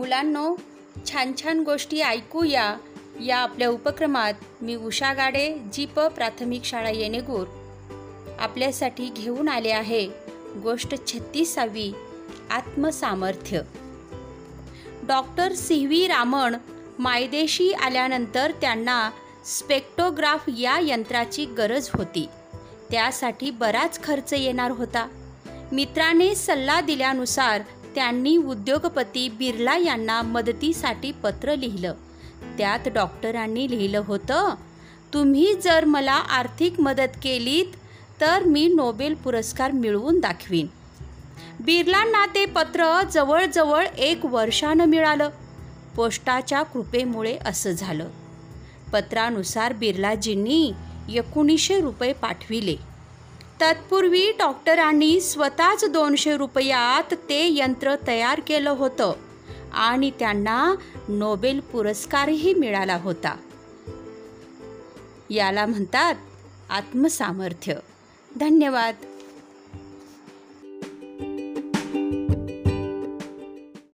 मुलांनो छान छान गोष्टी ऐकूया. या आपल्या उपक्रमात मी उषा गाडे जीप प्राथमिक शाळा येणेगूर. आपल्यासाठी घेऊन आले आहे गोष्ट छत्तीसावी आत्मसामर्थ्य. डॉक्टर सी व्ही रामण मायदेशी आल्यानंतर त्यांना स्पेक्टोग्राफ या यंत्राची गरज होती. त्यासाठी बराच खर्च येणार होता. मित्राने सल्ला दिल्यानुसार त्यांनी उद्योगपती बिर्ला यांना मदतीसाठी पत्र लिहिलं. त्यात डॉक्टरांनी लिहिलं होतं तुम्ही जर मला आर्थिक मदत केलीत तर मी नोबेल पुरस्कार मिळवून दाखवीन. बिर्लांना ते पत्र जवळजवळ एक वर्षानं मिळालं. पोस्टाच्या कृपेमुळे असं झालं. पत्रानुसार बिर्लाजींनी एकोणीसशे रुपये पाठविले. तत्पूर्वी डॉक्टरांनी स्वतःच दोनशे रुपयात ते यंत्र तयार केलं होतं आणि त्यांना नोबेल पुरस्कारही मिळाला होता. याला म्हणतात आत्मसामर्थ्य. धन्यवाद.